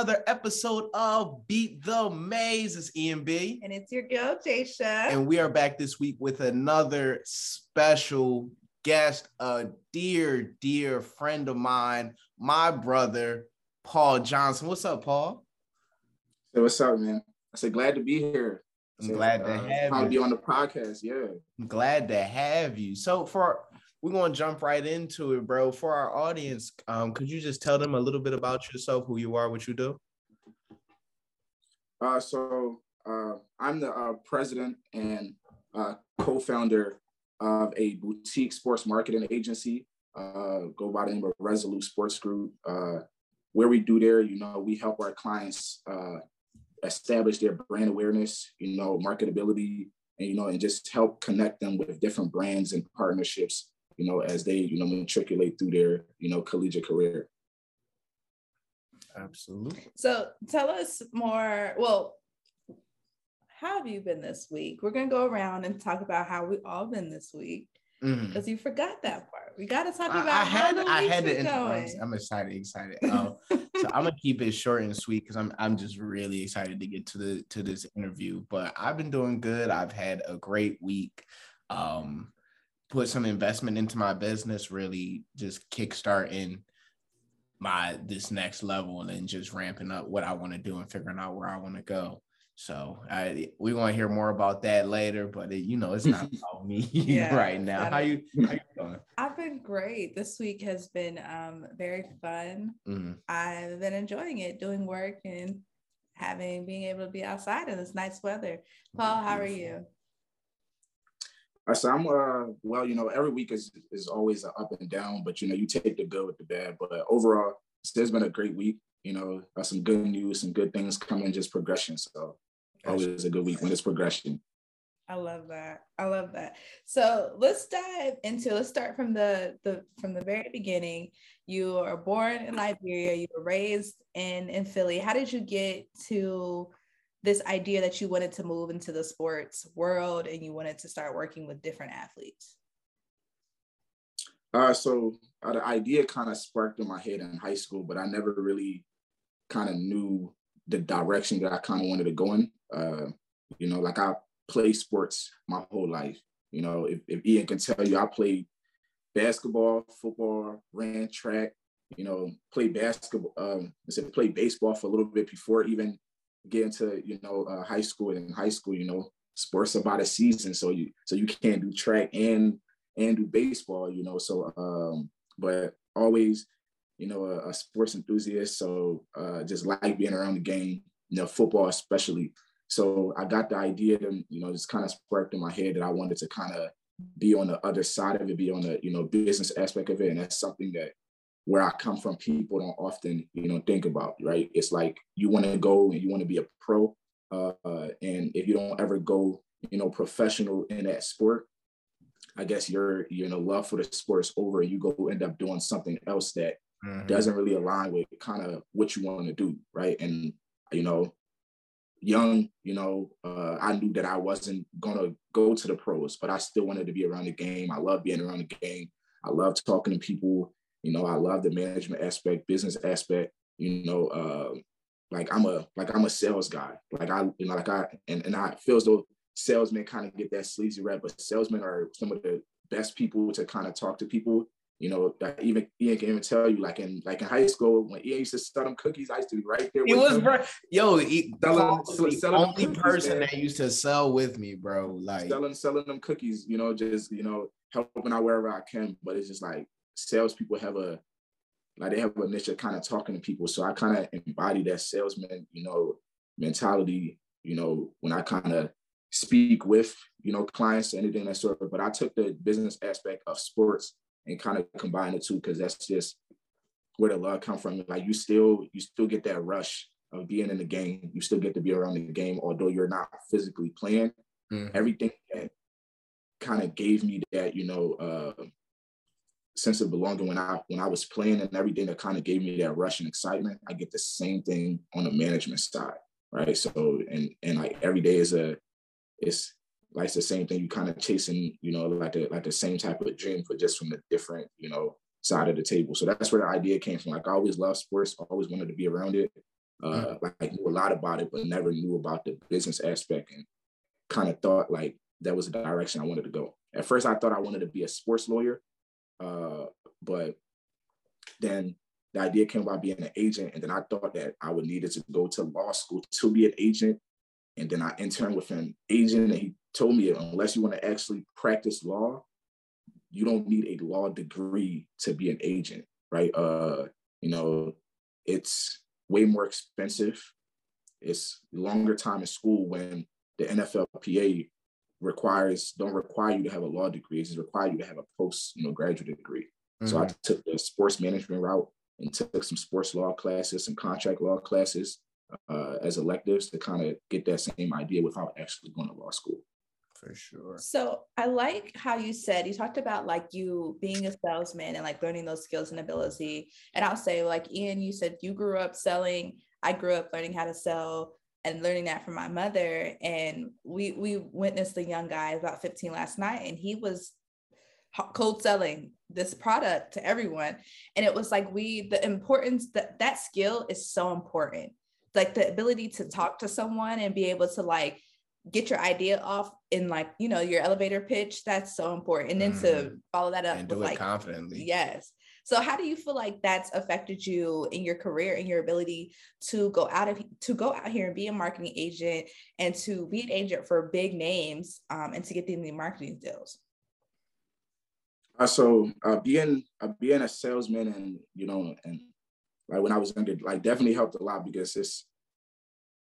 another episode of Beat the Maze. It's Ian B. And it's your girl, Jasia. And we are back this week with another special guest, a dear, dear friend of mine, my brother, Paul Johnson. What's up, Paul? Hey, what's up, man? I said, glad to be here. I'm so, glad to uh, have you. to be on the podcast. Yeah. I'm glad to have you. So for we're gonna jump right into it, bro. For our audience, um, could you just tell them a little bit about yourself, who you are, what you do? Uh, so uh, I'm the uh, president and uh, co-founder of a boutique sports marketing agency. Uh, go by the name of Resolute Sports Group. Uh, where we do there, you know, we help our clients establish their brand awareness, you know, marketability, and you know, and just help connect them with different brands and partnerships you know, as they, you know, matriculate through their, you know, collegiate career. Absolutely. So tell us more. Well, how have you been this week? We're gonna go around and talk about how we all been this week because mm-hmm. you forgot that part. We got to talk about I, I had how I had to. I'm, I'm, excited, excited. Um, so I'm gonna keep it short and sweet because I'm I'm just really excited to get to the to this interview. But I've been doing good. I've had a great week. Um, put some investment into my business, really just kickstarting my this next level and just ramping up what I want to do and figuring out where I want to go. So I we want to hear more about that later, but it, you know it's not about me yeah, right now. How you, how you doing? I've been great. This week has been um, very fun. Mm-hmm. I've been enjoying it, doing work and having being able to be outside in this nice weather. Paul, how are you? I said, I'm uh well, you know, every week is is always an up and down, but you know, you take the good with the bad. But overall, it's been a great week. You know, uh, some good news, some good things coming, just progression. So always a good week when it's progression. I love that. I love that. So let's dive into. Let's start from the the from the very beginning. You are born in Liberia. You were raised in in Philly. How did you get to this idea that you wanted to move into the sports world and you wanted to start working with different athletes? Uh, so uh, the idea kind of sparked in my head in high school, but I never really kind of knew the direction that I kind of wanted to go in. Uh, you know, like I played sports my whole life. You know, if, if Ian can tell you, I played basketball, football, ran track, you know, played basketball, um, I said played baseball for a little bit before even get into you know uh, high school and in high school you know sports about a season. So you so you can't do track and and do baseball you know so um but always you know a, a sports enthusiast. So uh just like being around the game you know football especially. So i got the idea to you know just kind of sparked in my head that i wanted to kind of be on the other side of it be on the you know business aspect of it. And that's something that where I come from, people don't often, you know, think about, right? It's like you want to go and you want to be a pro. Uh, and if you don't ever go, you know, professional in that sport, I guess your, you know, love for the sport is over. You go end up doing something else that mm-hmm. doesn't really align with kind of what you want to do, right? And, you know, young, you know, uh, I knew that I wasn't gonna go to the pros, but I still wanted to be around the game. I love being around the game. I love talking to people. You know, I love the management aspect, business aspect. You know, uh, like I'm a like I'm a sales guy. Like I, you know, like I and, and I feel as though salesmen kind of get that sleazy rap, but salesmen are some of the best people to kind of talk to people. You know, that even Ian can even tell you, like in like in high school when Ian used to sell them cookies, I used to be right there. It was bro, yo, he, selling, the selling only cookies, person man. that used to sell with me, bro. Like selling selling them cookies, you know, just you know helping out wherever I can. But it's just like salespeople have a like they have a niche of kind of talking to people. So I kind of embody that salesman, you know, mentality, you know, when I kind of speak with, you know, clients, or anything that sort of, but I took the business aspect of sports and kind of combined the two because that's just where the love come from. Like you still, you still get that rush of being in the game. You still get to be around the game, although you're not physically playing. Mm-hmm. Everything that kind of gave me that, you know, uh, sense of belonging when I when I was playing and everything that kind of gave me that rush and excitement. I get the same thing on the management side, right? So and and like every day is a it's like it's the same thing. You kind of chasing, you know, like the like the same type of dream, but just from a different, you know, side of the table. So that's where the idea came from. Like I always loved sports, always wanted to be around it. Uh, mm-hmm. like knew a lot about it, but never knew about the business aspect and kind of thought like that was the direction I wanted to go. At first, I thought I wanted to be a sports lawyer, uh, but then the idea came about being an agent, and then I thought that I would needed to go to law school to be an agent, and then I interned with an agent, and he told me unless you want to actually practice law, you don't need a law degree to be an agent, right? Uh, you know, it's way more expensive. It's longer time in school when the NFLPA requires don't require you to have a law degree. It's require you to have a post, you know, graduate degree. Mm-hmm. So I mm-hmm. took the sports management route and took some sports law classes, some contract law classes uh, as electives to kind of get that same idea without actually going to law school. For sure. So I like how you said you talked about like you being a salesman and like learning those skills and ability. And I'll say like Ian, you said you grew up selling. I grew up learning how to sell and learning that from my mother. And we we witnessed a young guy about 15 last night, and he was cold selling this product to everyone. And it was like we the importance that that skill is so important. Like the ability to talk to someone and be able to like get your idea off in like you know your elevator pitch that's so important and then mm. to follow that up and do it like confidently yes so how do you feel like that's affected you in your career and your ability to go out of to go out here and be a marketing agent and to be an agent for big names um, and to get the marketing deals? Uh, so uh, being uh, being a salesman and you know and like when I was younger, like definitely helped a lot because it's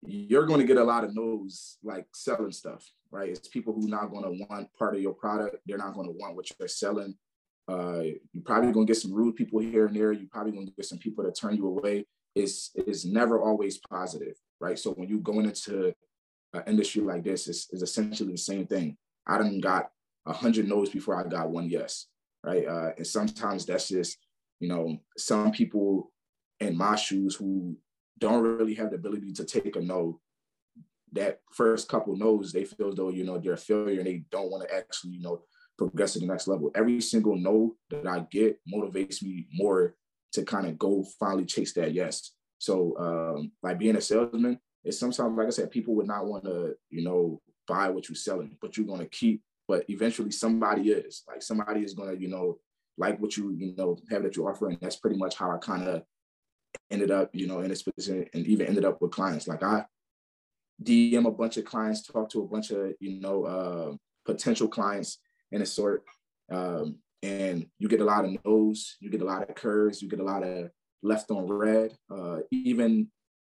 you're going to get a lot of no's like selling stuff, right? It's people who not going to want part of your product. They're not going to want what you're selling. Uh, you're probably gonna get some rude people here and there. You're probably gonna get some people that turn you away. It's it's never always positive, right? So when you're going into an industry like this, it's, it's essentially the same thing. I done got a hundred no's before I got one yes, right? Uh, and sometimes that's just, you know, some people in my shoes who don't really have the ability to take a no. That first couple no's, they feel as though you know they're a failure and they don't want to actually, you know, progress to the next level. Every single no that I get motivates me more to kind of go finally chase that yes. So um, being a salesman, it's sometimes like I said, people would not want to, you know, buy what you're selling, but you're gonna keep. But eventually, somebody is like somebody is gonna, you know, like what you, you know, have that you offer, and that's pretty much how I kind of ended up, you know, in this position, and even ended up with clients. Like I DM a bunch of clients, talk to a bunch of, you know, uh, potential clients, and a sort. Um, and you get a lot of no's, you get a lot of curves, you get a lot of left on read. Uh, even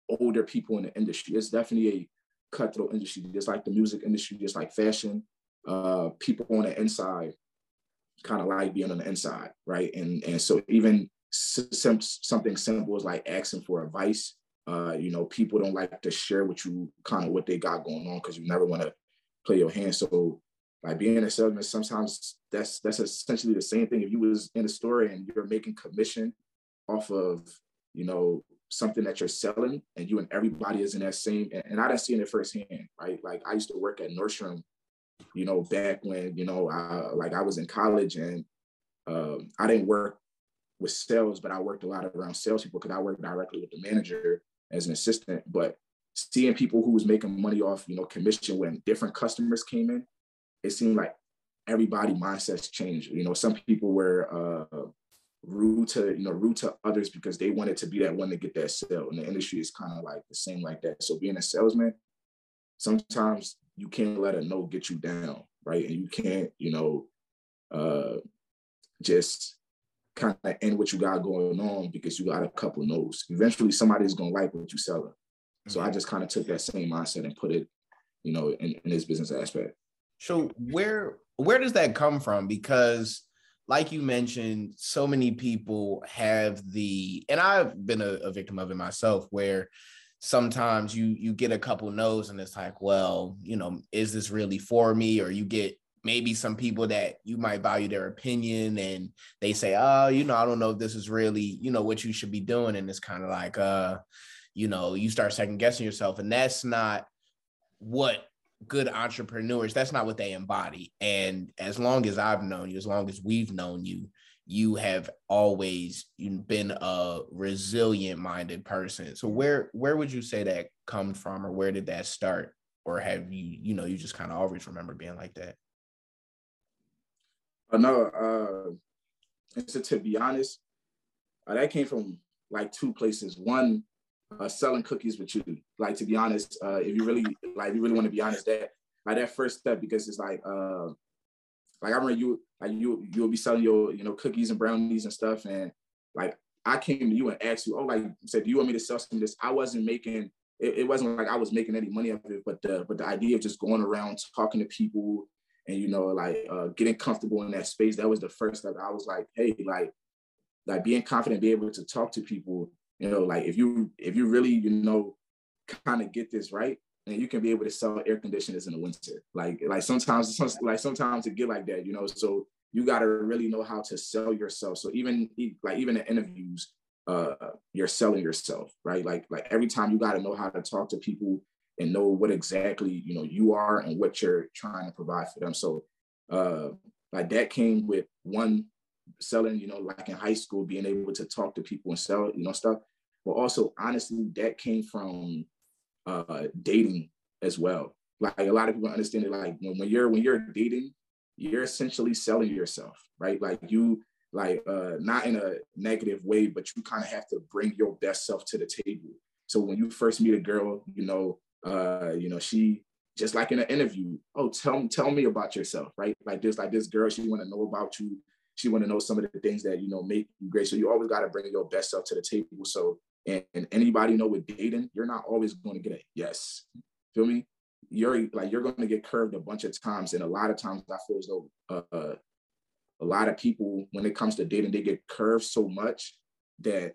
older people in the industry, it's definitely a cutthroat industry, just like the music industry, just like fashion. Uh, people on the inside kind of like being on the inside, right? And and so even some, something simple as like asking for advice. Uh, you know, people don't like to share with you kind of what they got going on because you never want to play your hand. So like being a salesman, sometimes that's that's essentially the same thing. If you was in a store and you're making commission off of, you know, something that you're selling and you and everybody is in that same and, and I didn't see it firsthand, right? Like I used to work at Nordstrom, you know, back when, you know, I, like I was in college and um, I didn't work with sales, but I worked a lot around salespeople because I worked directly with the manager as an assistant. But seeing people who was making money off, you know, commission when different customers came in, it seemed like everybody mindsets changed. You know, some people were uh, rude to you know rude to others because they wanted to be that one to get that sale. And the industry is kind of like the same like that. So being a salesman, sometimes you can't let a no get you down, right? And you can't, you know, uh, just kind of end what you got going on because you got a couple no's. Eventually, somebody's gonna like what you're selling. So I mm-hmm. just kind of took that same mindset and put it, you know, in, in this business aspect. So where where does that come from? Because like you mentioned, so many people have the, and I've been a, a victim of it myself, where sometimes you you get a couple no's and it's like, well, you know, is this really for me? Or you get maybe some people that you might value their opinion and they say, oh, you know, I don't know if this is really, you know, what you should be doing. And it's kind of like, uh, you know, you start second guessing yourself. And that's not what good entrepreneurs, that's not what they embody. And as long as I've known you, as long as we've known you, you have always been a resilient minded person. So where where would you say that come from or where did that start? Or have you, you know, you just kind of always remember being like that? Uh, no, uh, so to be honest, uh, that came from like two places. One, uh, selling cookies with you. Like to be honest, uh, if you really like, you really want to be honest, that like that first step because it's like, uh, like I remember you, like you, you'll be selling your, you know, cookies and brownies and stuff, and like I came to you and asked you, oh, like said, do you want me to sell some of this? I wasn't making. It, it wasn't like I was making any money of it, but the but the idea of just going around talking to people and you know like uh, getting comfortable in that space that was the first step i was like hey like like being confident be able to talk to people you know like if you if you really you know kind of get this right and you can be able to sell air conditioners in the winter like like sometimes like sometimes it get like that you know so you got to really know how to sell yourself so even like even in interviews uh you're selling yourself right like like every time you got to know how to talk to people and know what exactly you know you are and what you're trying to provide for them. So uh, like that came with one selling, you know, like in high school, being able to talk to people and sell, you know, stuff. But also, honestly, that came from uh, dating as well. Like a lot of people understand it. Like when, when you're when you're dating, you're essentially selling yourself, right? Like you like uh not in a negative way, but you kind of have to bring your best self to the table. So when you first meet a girl, you know, uh, you know, she just like in an interview, oh, tell tell me about yourself, right? Like this, like this girl, she want to know about you. She want to know some of the things that you know make you great. So you always got to bring your best self to the table. So and, and anybody know with dating, you're not always going to get a yes. Feel me? You're like you're going to get curved a bunch of times, and a lot of times I feel as though uh, uh, a lot of people, when it comes to dating, they get curved so much that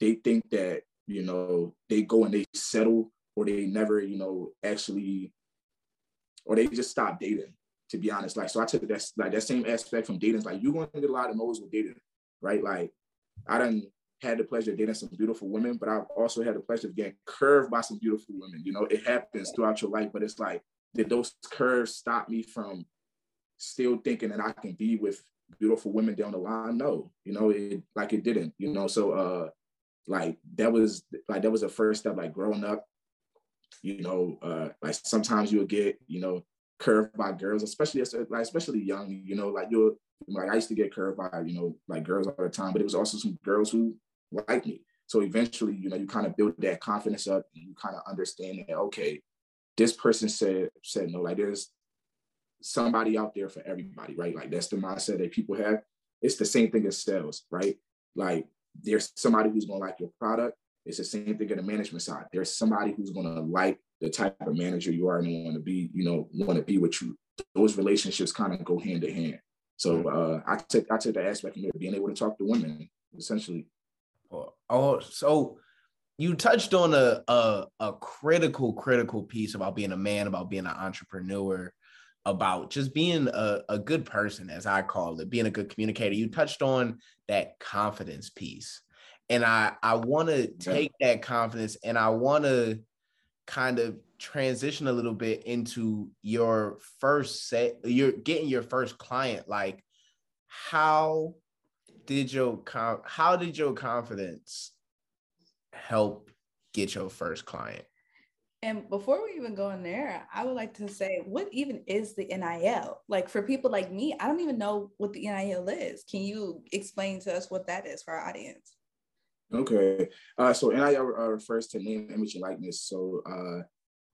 they think that you know they go and they settle or they never, you know, actually, or they just stop dating. To be honest, like so, I took that like that same aspect from dating. It's like you're going to get a lot of no's with dating, right? Like I done had the pleasure of dating some beautiful women, but I've also had the pleasure of getting curved by some beautiful women. You know, it happens throughout your life, but it's like, did those curves stop me from still thinking that I can be with beautiful women down the line? No, you know, it like it didn't, you know. So uh like that was like that was the first step, like growing up, you know, uh, like sometimes you'll get, you know, curved by girls, especially like especially young, you know, like you'll like I used to get curved by, you know, like girls all the time, but it was also some girls who like me. So eventually, you know, you kind of build that confidence up and you kind of understand that, okay, this person said said no, like there's somebody out there for everybody, right? Like that's the mindset that people have. It's the same thing as sales, right? Like there's somebody who's gonna like your product it's the same thing in the management side. There's somebody who's going to like the type of manager you are and want to be, you know, want to be with you. Those relationships kind of go hand to hand. So uh, I took I took the aspect of being able to talk to women essentially. Oh, so you touched on a, a a critical critical piece about being a man, about being an entrepreneur, about just being a, a good person, as I call it, being a good communicator. You touched on that confidence piece. And I I want to take that confidence and I want to kind of transition a little bit into your first set you're getting your first client. Like how did your how did your confidence help get your first client and before we even go in there, I would like to say, what even is the NIL? Like for people like me, I don't even know what the NIL is. Can you explain to us what that is for our audience? Okay. Uh, so NIL uh, refers to name, image, and likeness. So uh,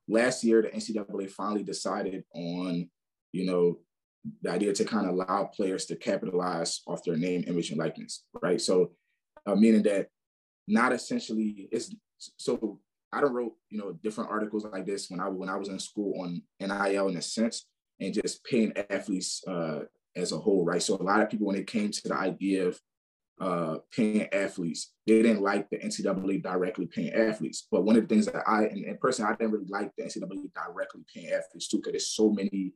last year, the NCAA finally decided on, you know, the idea to kind of allow players to capitalize off their name, image, and likeness, right? So, uh, meaning that not essentially it's so I don't wrote you know different articles like this when I when I was in school on NIL in a sense and just paying athletes uh, as a whole, right? So a lot of people when it came to the idea of uh, paying athletes. They didn't like the NCAA directly paying athletes. But one of the things that I, and, and personally, I didn't really like the NCAA directly paying athletes too, because there's so many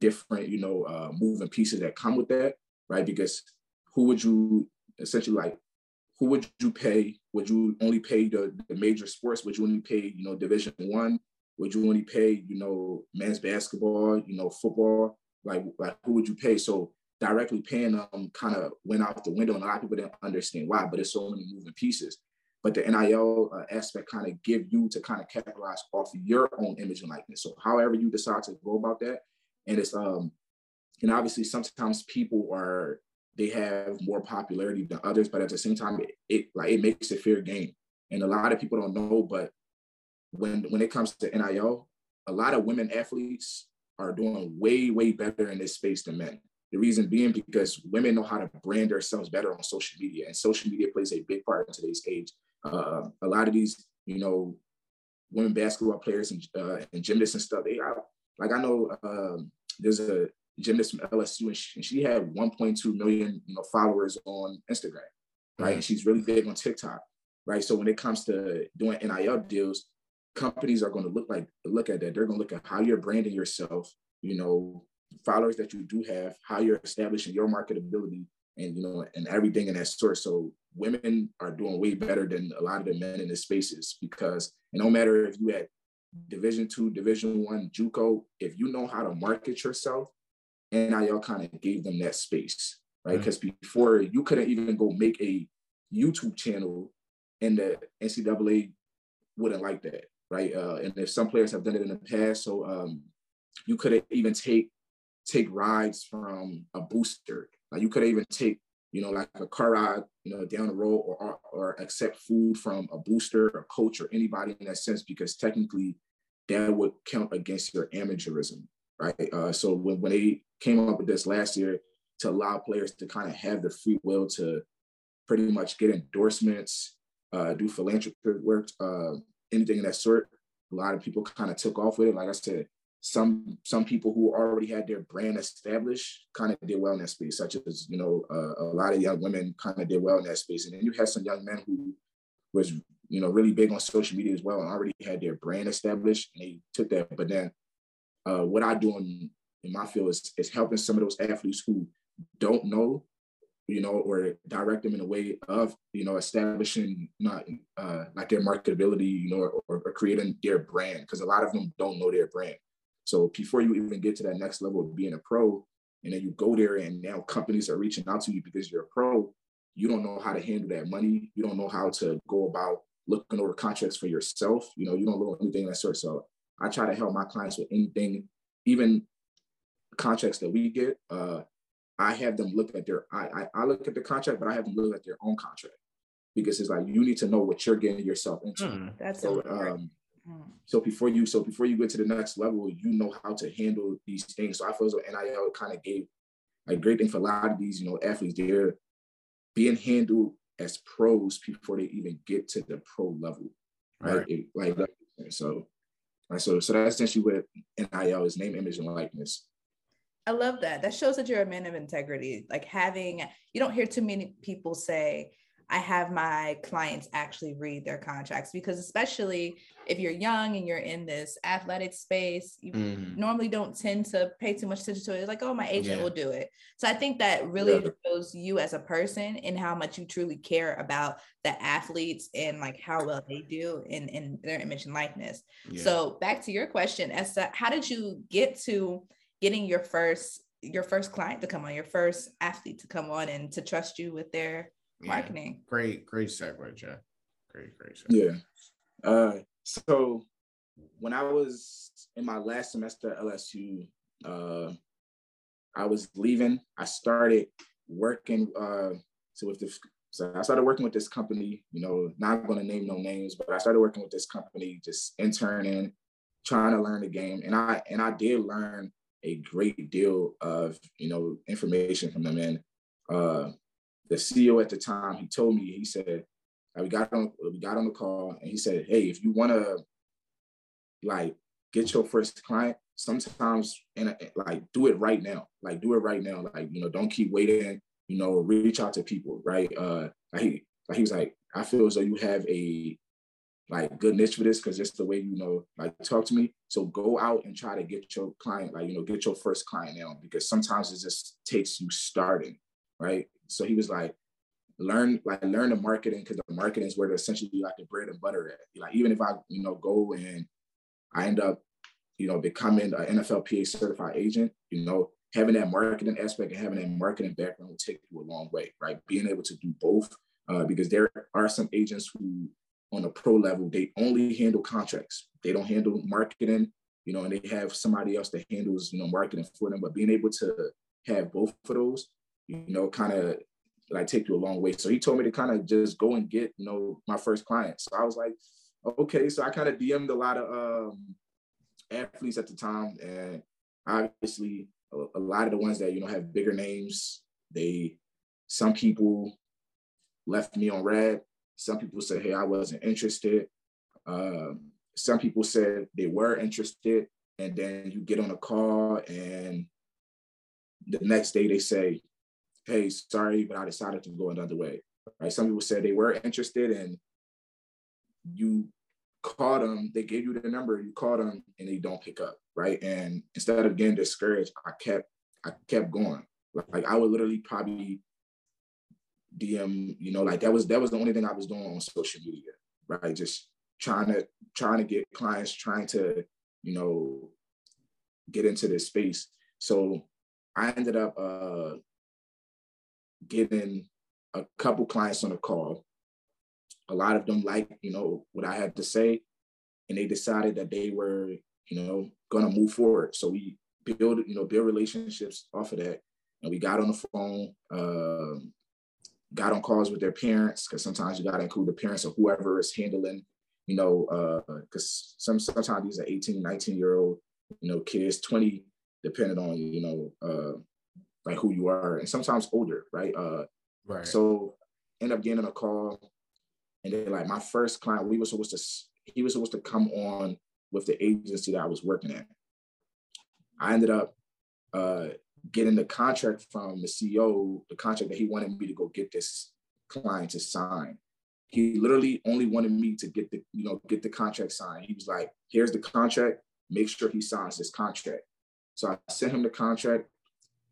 different, you know, uh, moving pieces that come with that, right? Because who would you essentially like, who would you pay? Would you only pay the, the major sports? Would you only pay, you know, Division One? Would you only pay, you know, men's basketball, you know, football? Like, like who would you pay? So directly paying them kind of went out the window, and a lot of people didn't understand why. But there's so many moving pieces. But the NIL uh, aspect kind of give you to kind of capitalize off your own image and likeness. So however you decide to go about that, and it's um, and obviously sometimes people are they have more popularity than others, but at the same time, it, it like it makes it fair game. And a lot of people don't know, but when when it comes to NIL, a lot of women athletes are doing way way better in this space than men. The reason being because women know how to brand themselves better on social media, and social media plays a big part in today's age. Uh, a lot of these, you know, women basketball players and, uh, and gymnasts and stuff, they are like I know um, there's a gymnast from LSU, and she, and she, had 1.2 million, you know, followers on Instagram, right? Mm-hmm. And she's really big on TikTok, right? So when it comes to doing NIL deals, companies are going to look like look at that. They're going to look at how you're branding yourself, you know, followers that you do have, how you're establishing your marketability, and you know, and everything in that sort. So women are doing way better than a lot of the men in the spaces because no matter if you at division two, division one, JUCO, if you know how to market yourself, NIL kind of gave them that space, right? Because mm-hmm. before you couldn't even go make a YouTube channel and the NCAA wouldn't like that, right? Uh, and if some players have done it in the past, so um, you couldn't even take take rides from a booster. Like you could even take, you know, like a car ride, you know, down the road or, or accept food from a booster or coach or anybody in that sense, because technically that would count against your amateurism, right? Uh, so when, when they came up with this last year to allow players to kind of have the free will to pretty much get endorsements, uh, do philanthropy work, uh, anything of that sort, a lot of people kind of took off with it. Like I said, some some people who already had their brand established kind of did well in that space, such as you know uh, a lot of young women kind of did well in that space, and then you had some young men who was you know really big on social media as well and already had their brand established, and they took that. But then uh, what I do in, in my field is, is helping some of those athletes who don't know you know, or direct them in a way of, you know, establishing not uh, like their marketability, you know, or, or creating their brand, because a lot of them don't know their brand. So before you even get to that next level of being a pro, and then you go there and now companies are reaching out to you because you're a pro, you don't know how to handle that money. You don't know how to go about looking over contracts for yourself. You know, you don't know anything of that sort. So I try to help my clients with anything, even contracts that we get. Uh, I have them look at their, I, I, I look at the contract, but I have them look at their own contract because it's like you need to know what you're getting yourself into. Mm, that's so. Um, Mm. so before you, so before you get to the next level, you know how to handle these things. So I feel as though NIL kind of gave a great thing for a lot of these, you know, athletes. They're being handled as pros before they even get to the pro level, right? right. It, like so, so so that's essentially what NIL is: name, image, and likeness. I love that. That shows that you're a man of integrity. Like having, you don't hear too many people say, I have my clients actually read their contracts because, especially if you're young and you're in this athletic space, you mm. normally don't tend to pay too much attention to it. It's like, oh, my agent yeah. will do it. So I think that really yeah. shows you as a person and how much you truly care about the athletes and like how well they do in, in their image and likeness. Yeah. So back to your question as to how did you get to getting your first your first client to come on, your first athlete to come on and to trust you with their marketing. Great, great segue, Jeff. Great, great segue. Yeah. Uh, so when I was in my last semester at LSU, uh, I was leaving. I started working. Uh, so with this, so I started working with this company. You know, not going to name no names, but I started working with this company, just interning, trying to learn the game, and I and I did learn a great deal of you know information from them. And uh, the CEO at the time, he told me, he said, we got on we got on the call, and he said, hey, if you want to like get your first client, sometimes and like do it right now, like do it right now, like you know, don't keep waiting. You know, reach out to people, right? Uh, he, like he was like, I feel as though you have a like good niche for this because just the way you know like talk to me so go out and try to get your client like you know get your first client now because sometimes it just takes you starting right so he was like learn like learn the marketing because the marketing is where essentially like the bread and butter at like even if i you know go and i end up you know becoming an nflpa certified agent you know having that marketing aspect and having that marketing background will take you a long way, right? Being able to do both, uh, because there are some agents who, on a pro level, they only handle contracts. They don't handle marketing, you know, and they have somebody else that handles, you know, marketing for them. But being able to have both of those, you know, kind of like take you a long way. So he told me to kind of just go and get, you know, my first client. So I was like, okay. So I kind of DM'd a lot of um, athletes at the time, and obviously a, a lot of the ones that you know have bigger names, they some people left me on read. Some people said, hey, I wasn't interested. Um, some people said they were interested, and then you get on a call and the next day they say, hey, sorry, but I decided to go another way. Right? Some people said they were interested and you called them, they gave you the number, you called them and they don't pick up. Right. And instead of getting discouraged, I kept, I kept going. Like I would literally probably DM, you know, like that was that was the only thing I was doing on social media, right? Just trying to trying to get clients, trying to, you know, get into this space. So I ended up uh getting a couple clients on a call. A lot of them liked, you know, what I had to say, and they decided that they were, you know, gonna move forward. So we build, you know, build relationships off of that, and we got on the phone, um, got on calls with their parents because sometimes you got to include the parents of whoever is handling, you know, because uh, some sometimes these are 18, 19 year old, you know, kids, 20, depending on, you know, uh, like who you are, and sometimes older, right? Uh, right. So end up getting a call, and then like my first client, we were supposed to, he was supposed to come on with the agency that I was working at. I ended up uh, getting the contract from the CEO, the contract that he wanted me to go get this client to sign. He literally only wanted me to get the, you know, get the contract signed. He was like, here's the contract, make sure he signs this contract. So I sent him the contract.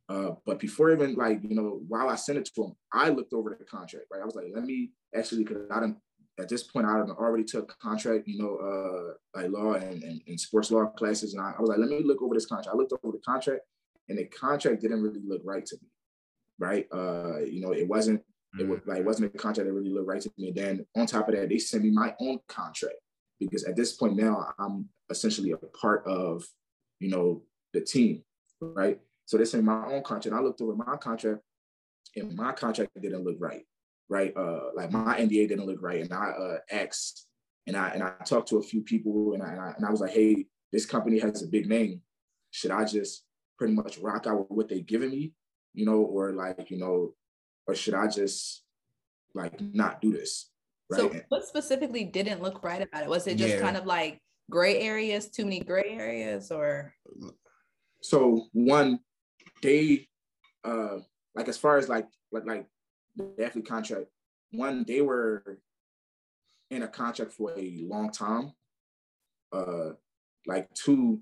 Uh, but before even like, you know, while I sent it to him, I looked over the contract, right? I was like, let me actually, because I didn't, at this point, I already took contract, you know, uh, like law and, and, and sports law classes. And I, I, was like, let me look over this contract. I looked over the contract and the contract didn't really look right to me, right? Uh, you know, it wasn't, it was like, it wasn't a contract that really looked right to me. And then on top of that, they sent me my own contract because at this point now, I'm essentially a part of, you know, the team, right? So they sent my own contract. I looked over my contract, and my contract didn't look right, right? Uh, like my NDA didn't look right, and I uh, asked, and I and I talked to a few people, and I, and I and I was like, hey, this company has a big name. Should I just pretty much rock out with what they giving me, you know, or like you know, or should I just like not do this? Right? So what specifically didn't look right about it? Was it just yeah. kind of like gray areas, too many gray areas, or? So one, they uh like as far as like like like the athlete contract, one they were in a contract for a long time. Uh like two,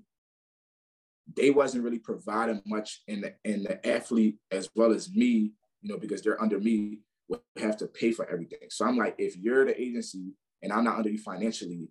they wasn't really providing much in the in the athlete as well as me, you know, because they're under me, would have to pay for everything. So I'm like, if you're the agency and I'm not under you financially,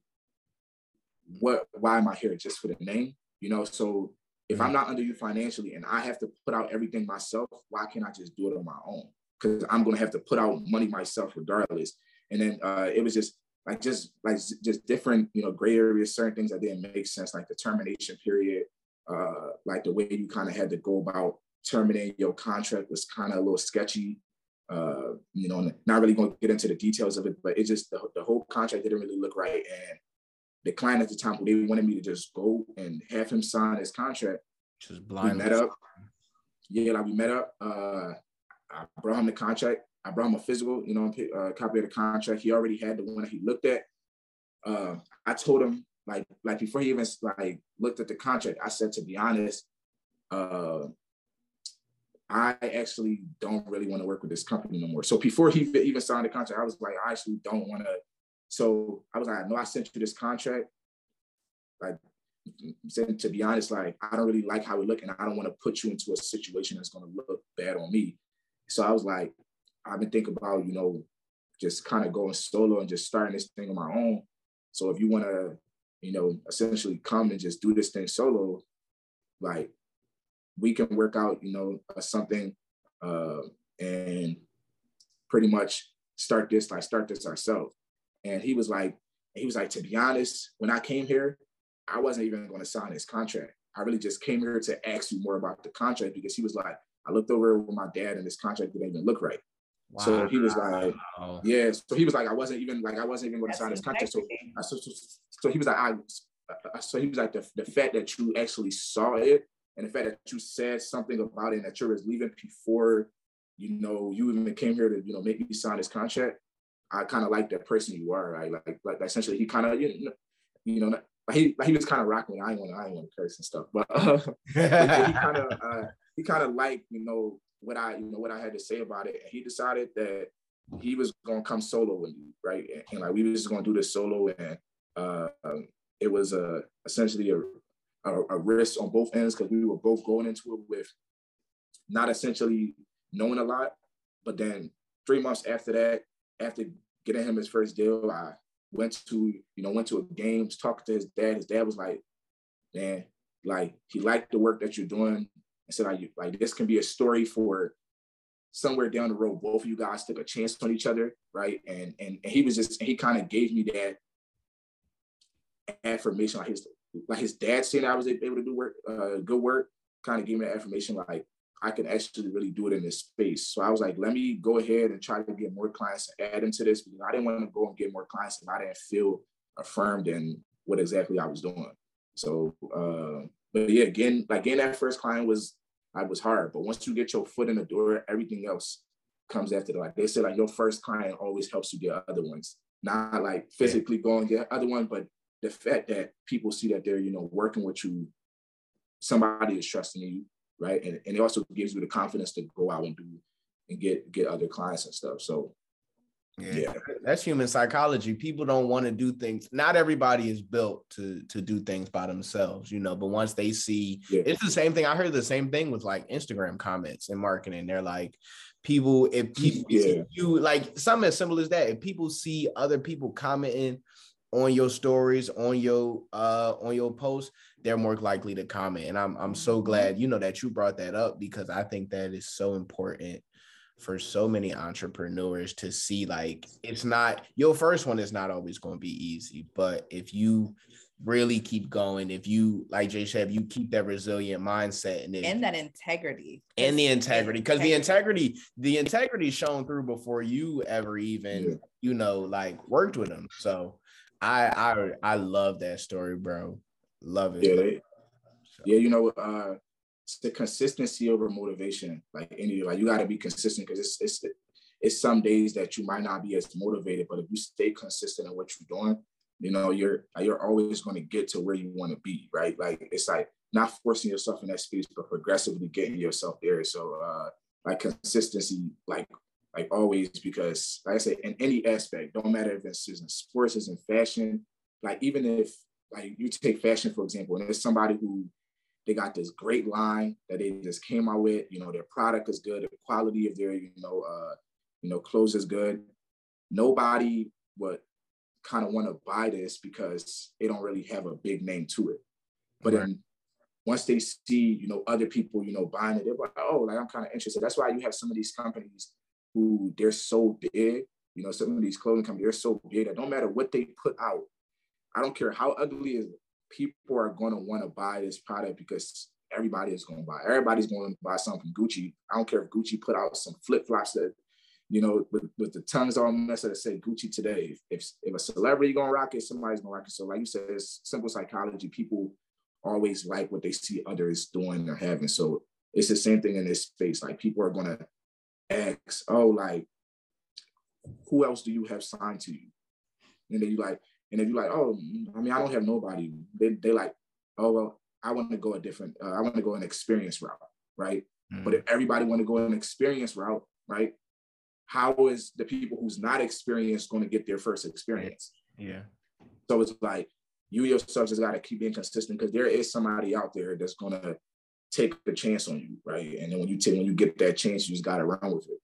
what why am I here? Just for the name? You know, so if I'm not under you financially and I have to put out everything myself, why can't I just do it on my own? Because I'm gonna have to put out money myself regardless. And then uh, it was just like just like just different, you know, gray areas, certain things that didn't make sense, like the termination period, uh, like the way you kind of had to go about terminating your contract was kind of a little sketchy. Uh, you know, not really going to get into the details of it, but it just the, the whole contract didn't really look right. And the client at the time, they wanted me to just go and have him sign his contract. Just blind. We met up. Yeah, like we met up. Uh, I brought him the contract. I brought him a physical, you know, uh, copy of the contract. He already had the one that he looked at. Uh, I told him like like before he even like looked at the contract. I said to be honest, uh, I actually don't really want to work with this company no more. So before he even signed the contract, I was like, I actually don't want to so I was like, I know I sent you this contract. Like, to be honest, like I don't really like how we look, and I don't want to put you into a situation that's going to look bad on me. So I was like, I've been thinking about, you know, just kind of going solo and just starting this thing on my own. So if you want to, you know, essentially come and just do this thing solo, like we can work out, you know, something uh, and pretty much start this, like start this ourselves. And he was like, he was like, to be honest, when I came here, I wasn't even going to sign this contract. I really just came here to ask you more about the contract because he was like, I looked over with my dad and this contract didn't even look right. Wow. So he was like, yeah. So he was like, I wasn't even like, I wasn't even going to sign this contract. Uh, so, so, so, he was like, I, uh, so he was like, the, the fact that you actually saw it and the fact that you said something about it and that you was leaving before, you know, you even came here to, you know, make me sign this contract. I kind of like that person you are. Right? Like, like, essentially he kind of, you know, you know, he he was kind of rocking. I ain't want to, I ain't want to curse and stuff, but uh, he kind of, uh, he kind of liked, you know, what I, you know, what I had to say about it. And he decided that he was gonna come solo with me, right? And, and like we was just gonna do this solo, and uh, um, it was a essentially a, a, a risk on both ends because we were both going into it with not essentially knowing a lot. But then three months after that, after getting him his first deal, I went to you know went to a games, talked to his dad. His dad was like, "Man, like he liked the work that you're doing." I said, like, like this can be a story for somewhere down the road. Both of you guys took a chance on each other, right? And and, and he was just he kind of gave me that affirmation, like his like his dad saying I was able to do work, uh, good work, kind of gave me that affirmation, like I can actually really do it in this space. So I was like, let me go ahead and try to get more clients to add into this because I didn't want to go and get more clients if I didn't feel affirmed in what exactly I was doing. So, uh, but yeah, again, like getting that first client was I was hard, but once you get your foot in the door, everything else comes after that. Like they said, like your first client always helps you get other ones. Not like physically yeah. go get other one, but the fact that people see that they're you know working with you, somebody is trusting you, right? And, and it also gives you the confidence to go out and do and get get other clients and stuff. So yeah. yeah. that's human psychology. People don't want to do things. Not everybody is built to to do things by themselves, you know. But once they see, yeah. it's the same thing. I heard the same thing with like Instagram comments and marketing. They're like, people, if people yeah. you like something as simple as that, if people see other people commenting on your stories, on your uh on your posts, they're more likely to comment. And I'm I'm so mm-hmm. glad you know that you brought that up because I think that is so important for so many entrepreneurs to see like it's not your first one is not always going to be easy, but if you really keep going, if you like Jay said, you keep that resilient mindset and, if, and that integrity and the integrity because the integrity the integrity shown through before you ever even yeah. you know like worked with them. So I I I love that story, bro. Love it. Yeah, so. yeah. You know, uh, it's the consistency over motivation. Like any, like you got to be consistent because it's it's it's some days that you might not be as motivated, but if you stay consistent in what you're doing, you know, you're you're always going to get to where you want to be, right? Like it's like not forcing yourself in that space, but progressively getting yourself there. So, uh, like consistency, like like always, because like I say, in any aspect, don't matter if it's in sports, it's in fashion. Like even if like you take fashion for example, and there's somebody who they got this great line that they just came out with. You know, their product is good, the quality of their you know uh, you know clothes is good. Nobody would kind of want to buy this because they don't really have a big name to it. But right. then once they see, you know, other people, you know, buying it, they're like, oh, like I'm kind of interested. That's why you have some of these companies who they're so big, you know, some of these clothing companies, they're so big that no matter what they put out, I don't care how ugly it is, people are going to want to buy this product because everybody is going to buy. Everybody's going to buy something from Gucci. I don't care if Gucci put out some flip flops that, you know, with, with the tongues all messed up that say Gucci today. If, if, if a celebrity gonna rock it, somebody's gonna rock it. So like you said, it's simple psychology. People always like what they see others doing or having. So it's the same thing in this space. Like people are gonna ask, oh, like, who else do you have signed to you? And then you like, and if you're like, oh, I mean, I don't have nobody, they they like, oh well, I want to go a different, uh, I want to go an experience route, right? Mm-hmm. But if everybody want to go an experience route, right? How is the people who's not experienced going to get their first experience? Yeah. So it's like you yourself just got to keep being consistent because there is somebody out there that's gonna take a chance on you, right? And then when you take when you get that chance, you just got to run with it.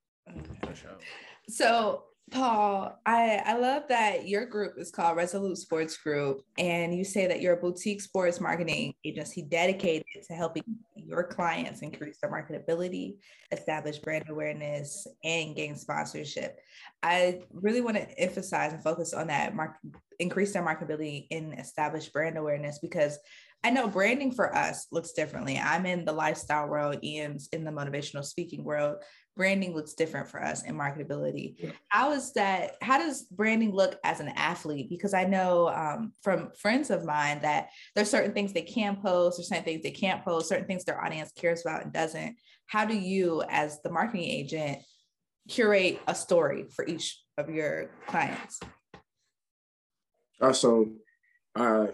So Paul, I, I love that your group is called Resolute Sports Group, and you say that you're a boutique sports marketing agency dedicated to helping your clients increase their marketability, establish brand awareness, and gain sponsorship. I really want to emphasize and focus on that mark, increase their marketability and establish brand awareness because I know branding for us looks differently. I'm in the lifestyle world, Ian's in the motivational speaking world branding looks different for us in marketability. Yeah. How is that? How does branding look as an athlete? Because I know um, from friends of mine that there's certain things they can post, or certain things they can't post, certain things their audience cares about and doesn't. How do you, as the marketing agent, curate a story for each of your clients? Uh, so, uh,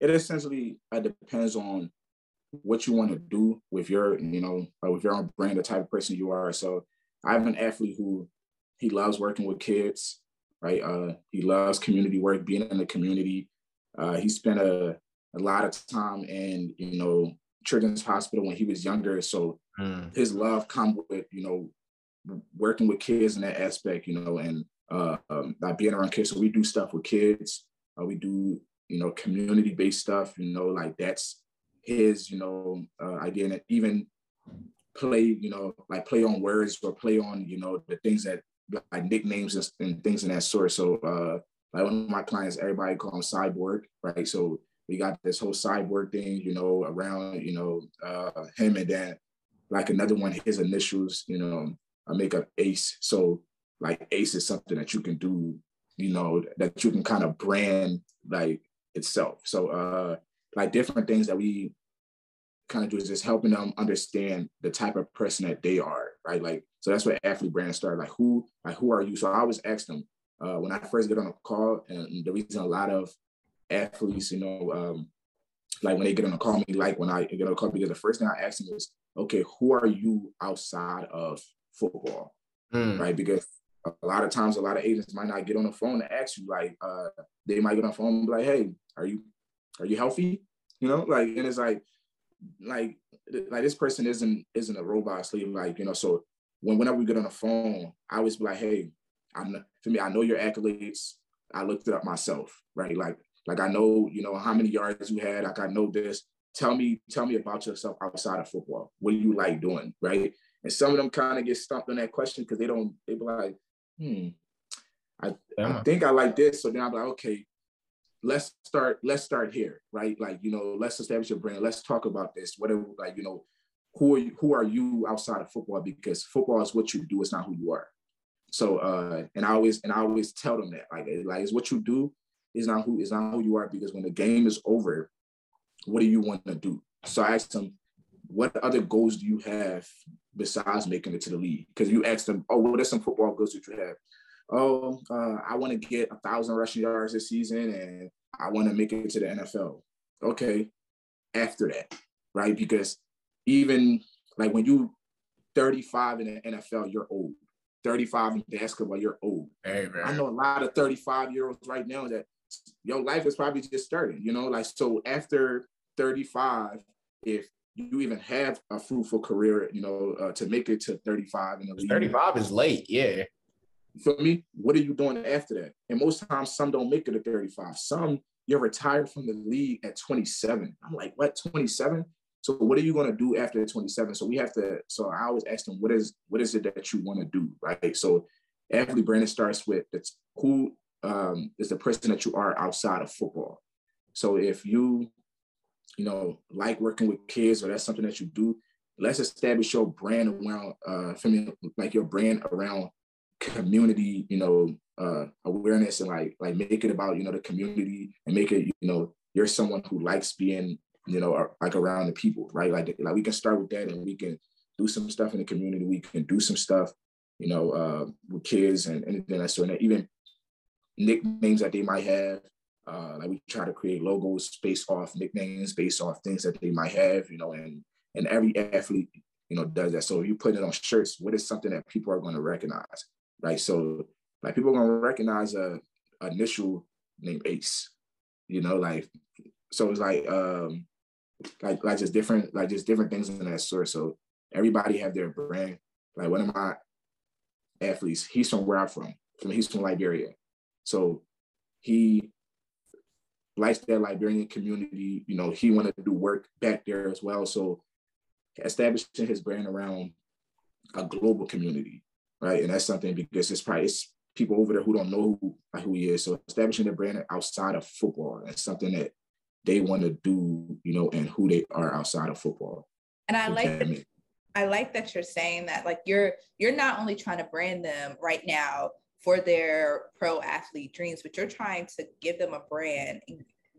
it essentially uh, depends on what you want to do with your, you know, uh, with your own brand, the type of person you are. So I have an athlete who he loves working with kids, right? Uh, he loves community work, being in the community. Uh, he spent a, a lot of time in, you know, Children's Hospital when he was younger. So mm. his love come with, you know, working with kids in that aspect, you know, and uh, um, by being around kids. So we do stuff with kids. Uh, we do, you know, community-based stuff, you know, like that's his, you know, uh, idea and even play, you know, like play on words or play on, you know, the things that like nicknames and, things in that sort. So uh like one of my clients, everybody call him cyborg, right? So we got this whole cyborg thing, you know, around, you know, uh him and then like another one, his initials, you know, I make up ace. So like ace is something that you can do, you know, that you can kind of brand like itself. So uh like different things that we kind of do is just helping them understand the type of person that they are, right? Like, so that's where athlete brand started. Like, who, like, who are you? So I always ask them uh, when I first get on a call, and the reason a lot of athletes, you know, um, like when they get on a call me, like when I get on a call, because the first thing I ask them is, okay, who are you outside of football, mm. right? Because a lot of times, a lot of agents might not get on the phone to ask you, like, uh, they might get on the phone like, hey, are you are you healthy? You know, like, and it's like, like, like this person isn't isn't a robot sleep. Like, you know, so when whenever we get on the phone, I always be like, hey, I'm for me, I know your accolades. I looked it up myself, right? Like, like I know, you know, how many yards you had. Like I know this. Tell me, tell me about yourself outside of football. What do you like doing, right? And some of them kind of get stumped on that question because they don't. They be like, hmm, I, I think I like this. So then I'm like, okay, let's start let's start here right? Like you know let's establish your brand. Let's talk about this. Whatever like you know who are you who are you outside of football? Because football is what you do it's not who you are. So uh and i always and i always tell them that like like it's what you do is not who is not who you are because when the game is over what do you want to do? So i asked them what other goals do you have besides making it to the league because you asked them oh what are some football goals that you have oh, uh, I want to get a thousand rushing yards this season and I want to make it to the NFL. Okay, after that, right? Because even like when you 35 in the NFL, you're old. 35 in basketball, you're old. Hey, I know a lot of 35 year olds right now that your life is probably just starting, you know, like so after 35, if you even have a fruitful career, you know, uh, to make it to 35 in the league. 35 is late, yeah. For me, what are you doing after that? And most times, some don't make it to 35. Some you're retired from the league at 27. I'm like, what, 27? So what are you going to do after 27? So we have to. So I always ask them, what is what is it that you want to do, right? So athlete branding starts with that's who um, is the person that you are outside of football. So if you, you know, like working with kids or that's something that you do, let's establish your brand around, uh, for like your brand around community, you know, uh, awareness and like like make it about you know the community and make it you know you're someone who likes being you know like around the people, right? Like like we can start with that and we can do some stuff in the community. We can do some stuff, you know, uh, with kids and anything that's sort of even nicknames that they might have. Uh, like we try to create logos based off nicknames, based off things that they might have, you know, and and every athlete, you know, does that. So if you put it on shirts, what is something that people are going to recognize? right? So like people are gonna recognize a, initial named Ace, you know, like so it's like um like like just different like just different things in that sort. So everybody have their brand. Like one of my athletes. He's from where I'm from, from he's from Liberia. So he likes that Liberian community. You know, he wanted to do work back there as well. So establishing his brand around a global community, right? And that's something because it's probably it's people over there who don't know who, who he is. So establishing a brand outside of football is something that they want to do, you know, and who they are outside of football. And I like that, I like that you're saying that like you're you're not only trying to brand them right now for their pro athlete dreams, but you're trying to give them a brand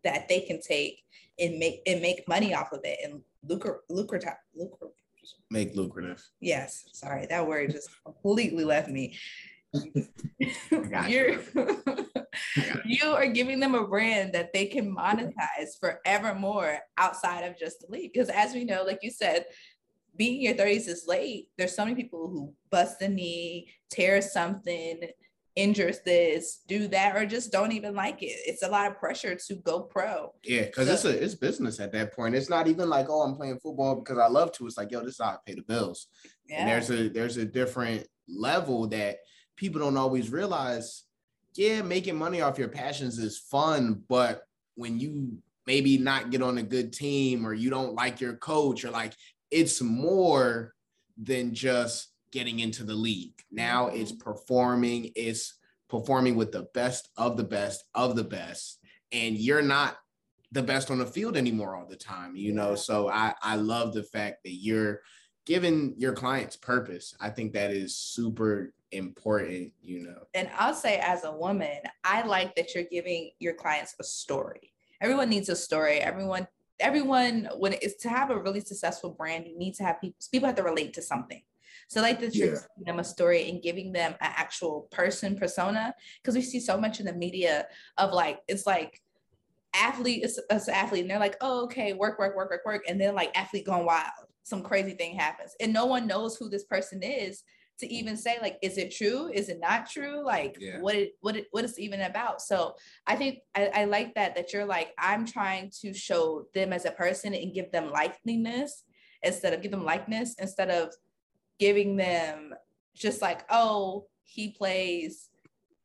that they can take and make and make money off of it and lucrative lucrative lucrative make lucrative. Yes, sorry, that word just completely left me. You're you are giving them a brand that they can monetize forevermore outside of just the league. Because as we know, like you said, being in your 30s is late. There's so many people who bust a knee, tear something, injures this, do that, or just don't even like it. It's a lot of pressure to go pro. Yeah, because so, it's a it's business at that point. It's not even like, oh, I'm playing football because I love to. It's like, yo, this is how I pay the bills. Yeah. And there's a there's a different level that people don't always realize. Yeah, making money off your passions is fun, but when you maybe not get on a good team or you don't like your coach or like it's more than just getting into the league. Now mm-hmm. it's performing, it's performing with the best of the best of the best. And you're not the best on the field anymore all the time, you know. So I, I love the fact that you're giving your clients purpose. I think that is super important, you know. And I'll say, as a woman, I like that you're giving your clients a story. Everyone needs a story. Everyone, everyone, when it's to have a really successful brand, you need to have people, people have to relate to something. So like that you're yeah. giving them a story and giving them an actual person persona. Cause we see so much in the media of like, it's like athlete, it's, it's an athlete, and they're like, oh, okay, work, work, work, work, work. And then like athlete gone wild. Some crazy thing happens. And no one knows who this person is to even say like is it true is it not true like yeah. what it what it what it's even about so i think I, I like that that you're like i'm trying to show them as a person and give them likeliness instead of give them likeness instead of giving them just like, oh, he plays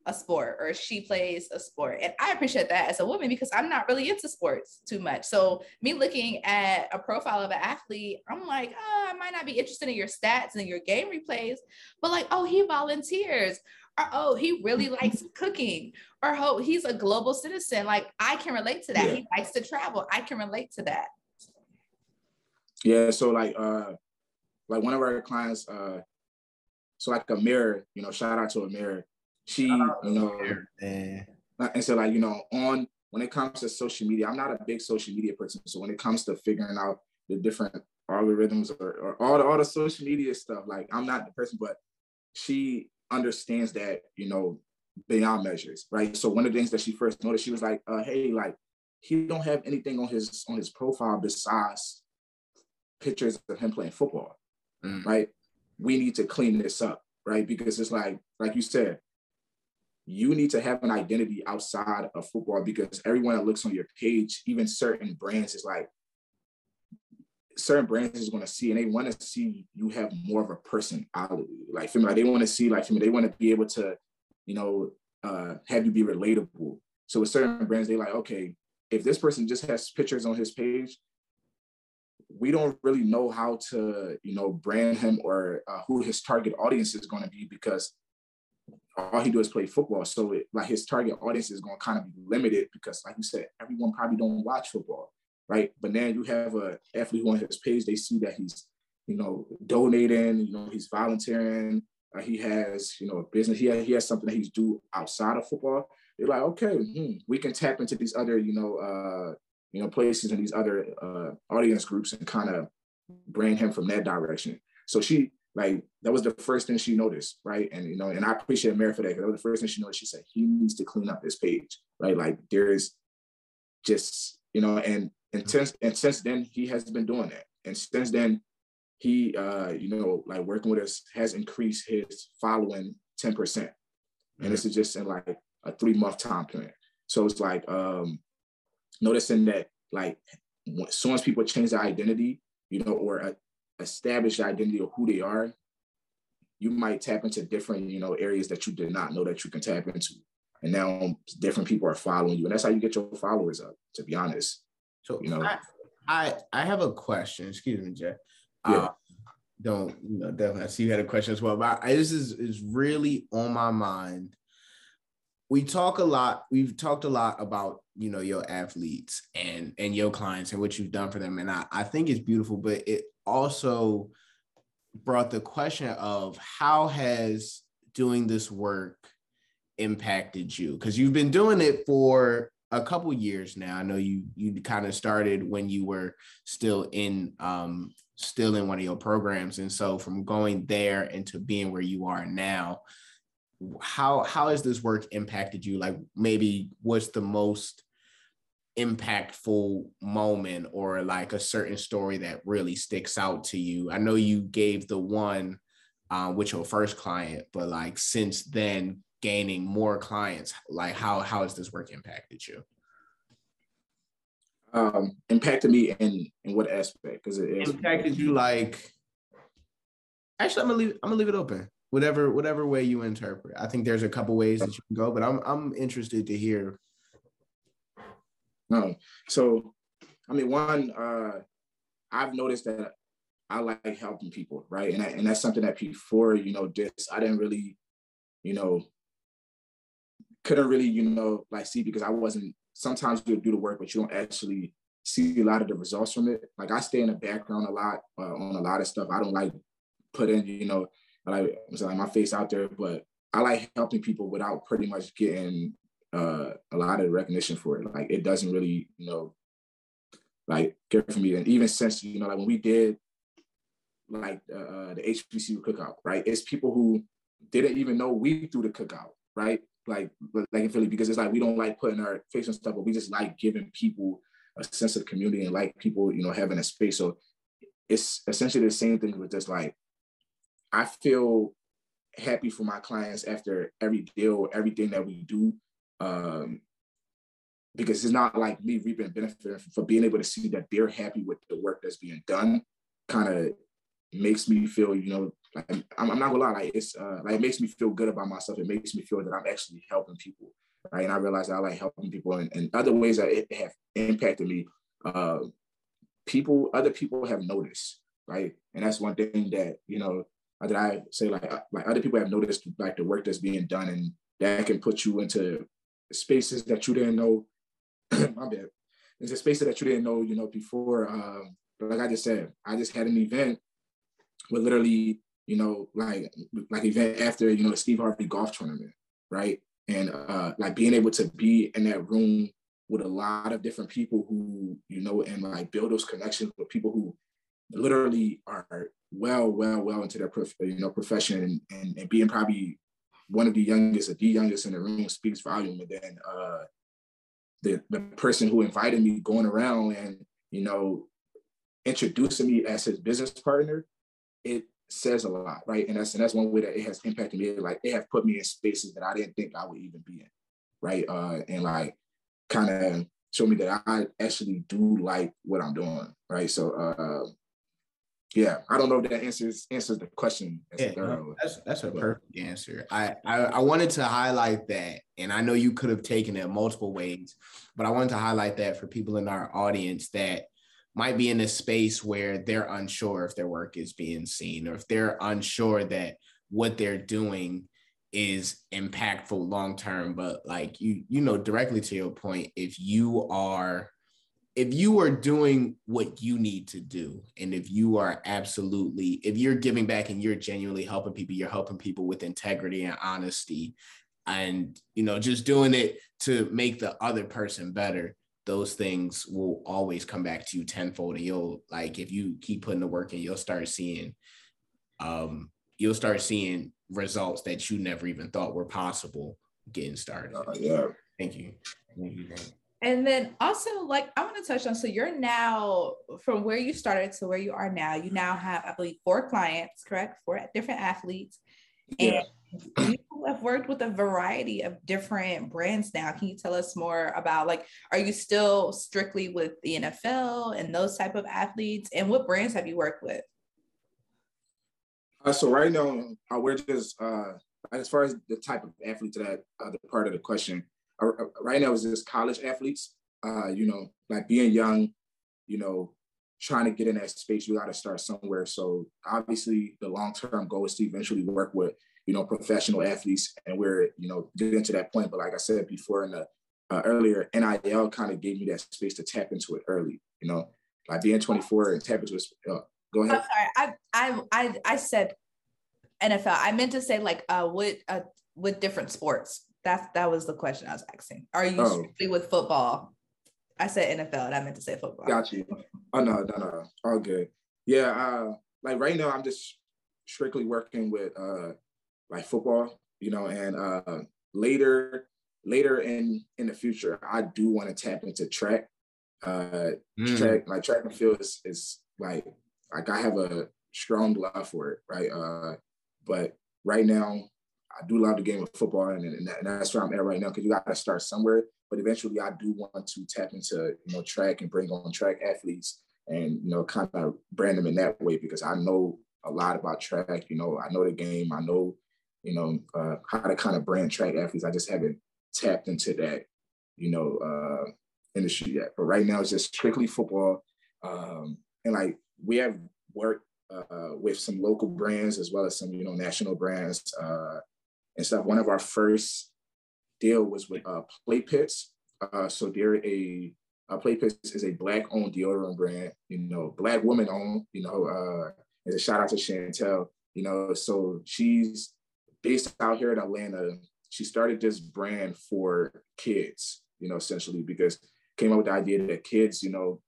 a sport or she plays a sport. And I appreciate that as a woman because I'm not really into sports too much. So me looking at a profile of an athlete, I'm like, oh, I might not be interested in your stats and your game replays, but like, oh, he volunteers. Or oh, he really likes cooking. Or oh, he's a global citizen. Like I can relate to that. Yeah. He likes to travel. I can relate to that. Yeah. So like uh like one of our clients, uh, so like a mirror, you know, shout out to a mirror. She, you know, and so like, you know, on when it comes to social media, I'm not a big social media person. So when it comes to figuring out the different algorithms or, or all the all the social media stuff, like I'm not the person, but she understands that, you know, beyond measures, right? So one of the things that she first noticed, she was like, uh, hey, like he don't have anything on his on his profile besides pictures of him playing football mm. right? We need to clean this up, right? Because it's like, like you said, you need to have an identity outside of football because everyone that looks on your page, even certain brands, is like certain brands is going to see and they want to see you have more of a personality. Like, for me, like they want to see, like, for me, they want to be able to, you know, uh, have you be relatable. So with certain brands, they like, okay, if this person just has pictures on his page, we don't really know how to, you know, brand him or uh, who his target audience is going to be because all he do is play football. So it, like his target audience is going to kind of be limited because, like you said, everyone probably don't watch football, right? But now you have a athlete who on his page, they see that he's, you know, donating, you know, he's volunteering, uh, he has, you know, a business, he he has something that he's do outside of football. They're like, okay, hmm, we can tap into these other, you know, uh, you know, places in these other uh, audience groups and kind of bring him from that direction. So she like that was the first thing she noticed, right? And you know, and I appreciate Mary for that because that was the first thing she noticed. She said he needs to clean up this page, right? Like there is just you know, and and since and since then he has been doing that, and since then he uh you know like working with us has increased his following ten percent, and this is just in like a three month time period. So it's like um noticing that like as soon as people change their identity, you know, or uh, establish the identity of who they are, you might tap into different, you know, areas that you did not know that you can tap into. And now different people are following you. And that's how you get your followers up, to be honest. So you know, I I, I have a question. Excuse me, Jay. Yeah. Uh, don't you know definitely I see you had a question as well. But I, this is is really on my mind. We talk a lot, we've talked a lot about you know your athletes and and your clients and what you've done for them. And I, I think it's beautiful, but it also brought the question of how has doing this work impacted you? Because you've been doing it for a couple years now. I know you you kind of started when you were still in um still in one of your programs, and so from going there into being where you are now, how how has this work impacted you? Like maybe what's the most impactful moment or like a certain story that really sticks out to you? I know you gave the one uh, with your first client, but like since then, gaining more clients, like how how has this work impacted you? Um, impacted me in in what aspect? Because it is impacted you like. Actually, I'm gonna leave. I'm gonna leave it open. Whatever whatever way you interpret. I think there's a couple ways that you can go, but I'm I'm interested to hear no. So, I mean, one, uh, I've noticed that I like helping people, right? And I, and that's something that before, you know, this I didn't really, you know, couldn't really, you know, like see because I wasn't. Sometimes you do the work, but you don't actually see a lot of the results from it. Like I stay in the background a lot uh, on a lot of stuff. I don't like put in, you know, like, like my face out there, but I like helping people without pretty much getting uh, a lot of recognition for it. Like it doesn't really, you know, like care for me. And even since you know, like when we did like uh, uh the HBCU cookout, right? It's people who didn't even know we threw the cookout, right? Like like in Philly, because it's like we don't like putting our face on stuff, but we just like giving people a sense of community and like people, you know, having a space. So it's essentially the same thing with just like I feel happy for my clients after every deal, everything that we do um, because it's not like me reaping benefit for being able to see that they're happy with the work that's being done. Kind of makes me feel, you know, like I'm, I'm, not gonna lie, like it's uh, like it makes me feel good about myself. It makes me feel that I'm actually helping people, right? And I realize I like helping people, and, and other ways that it have impacted me. Uh, people, other people have noticed, right? And that's one thing that you know that I say like like other people have noticed like the work that's being done, and that can put you into spaces that you didn't know. my bad. A spaces that you didn't know, you know, before. Um, like I just said, I just had an event with literally, you know, like like event after, you know, the Steve Harvey golf tournament, right? And uh, like being able to be in that room with a lot of different people who, you know, and like build those connections with people who literally are well, well, well into their prof- you know profession and, and, and being probably one of the youngest or the youngest in the room speaks volume. And then uh, the the person who invited me going around and you know introducing me as his business partner, it says a lot, right? And that's and that's one way that it has impacted me. Like it have put me in spaces that I didn't think I would even be in, right? Uh, and like kind of show me that I actually do like what I'm doing, right? So uh, yeah, I don't know if that answers answers the question. Yeah, that's that's a perfect answer. I, I I wanted to highlight that, and I know you could have taken it multiple ways, but I wanted to highlight that for people in our audience that might be in a space where they're unsure if their work is being seen, or if they're unsure that what they're doing is impactful long term. But like you, you know, directly to your point, if you are if you are doing what you need to do and if you are absolutely if you're giving back and you're genuinely helping people you're helping people with integrity and honesty and you know just doing it to make the other person better those things will always come back to you tenfold. And you'll like if you keep putting the work in you'll start seeing um you'll start seeing results that you never even thought were possible getting started. Uh, yeah. Thank you. Thank you and then also, like, I want to touch on so you're now from where you started to where you are now, you now have, I believe, four clients, correct? Four different athletes. And yeah. you have worked with a variety of different brands now. Can you tell us more about like, are you still strictly with the NFL and those type of athletes? And what brands have you worked with? Uh, so right now, uh, we're just uh, as far as the type of athletes that uh, the part of the question. Right now is just college athletes. Uh, you know, like being young, you know, trying to get in that space, you got to start somewhere. So obviously, the long term goal is to eventually work with you know professional athletes, and we're you know getting to that point. But like I said before in the uh, earlier, NIL kind of gave me that space to tap into it early. You know, like being 24 and tap into it. Uh, go ahead. I'm sorry. I I I I said NFL. I meant to say like uh with uh with different sports. That that was the question I was asking. Are you oh. strictly with football? I said NFL and I meant to say football. Got you. Oh no, no, no. All good. Yeah, uh like right now I'm just strictly working with uh like football, you know, and uh later later in in the future I do want to tap into track. Uh mm. track like track and field is, is like like I have a strong love for it, right? Uh but right now, I do love the game of football, and, and, and that's where I'm at right now because you got to start somewhere. But eventually, I do want to tap into you know track and bring on track athletes, and you know kind of brand them in that way because I know a lot about track. You know, I know the game. I know you know uh, how to kind of brand track athletes. I just haven't tapped into that you know uh, industry yet. But right now, it's just strictly football, um, and like we have worked uh, with some local brands as well as some you know national brands uh, and stuff. One of our first deal was with uh, Play Pits. Uh, so they're a uh, Play Pits is a black owned deodorant brand. You know, black woman owned. You know, uh, as a shout out to Chantel. You know, so she's based out here in Atlanta. She started this brand for kids. You know, essentially because came up with the idea that kids, you know,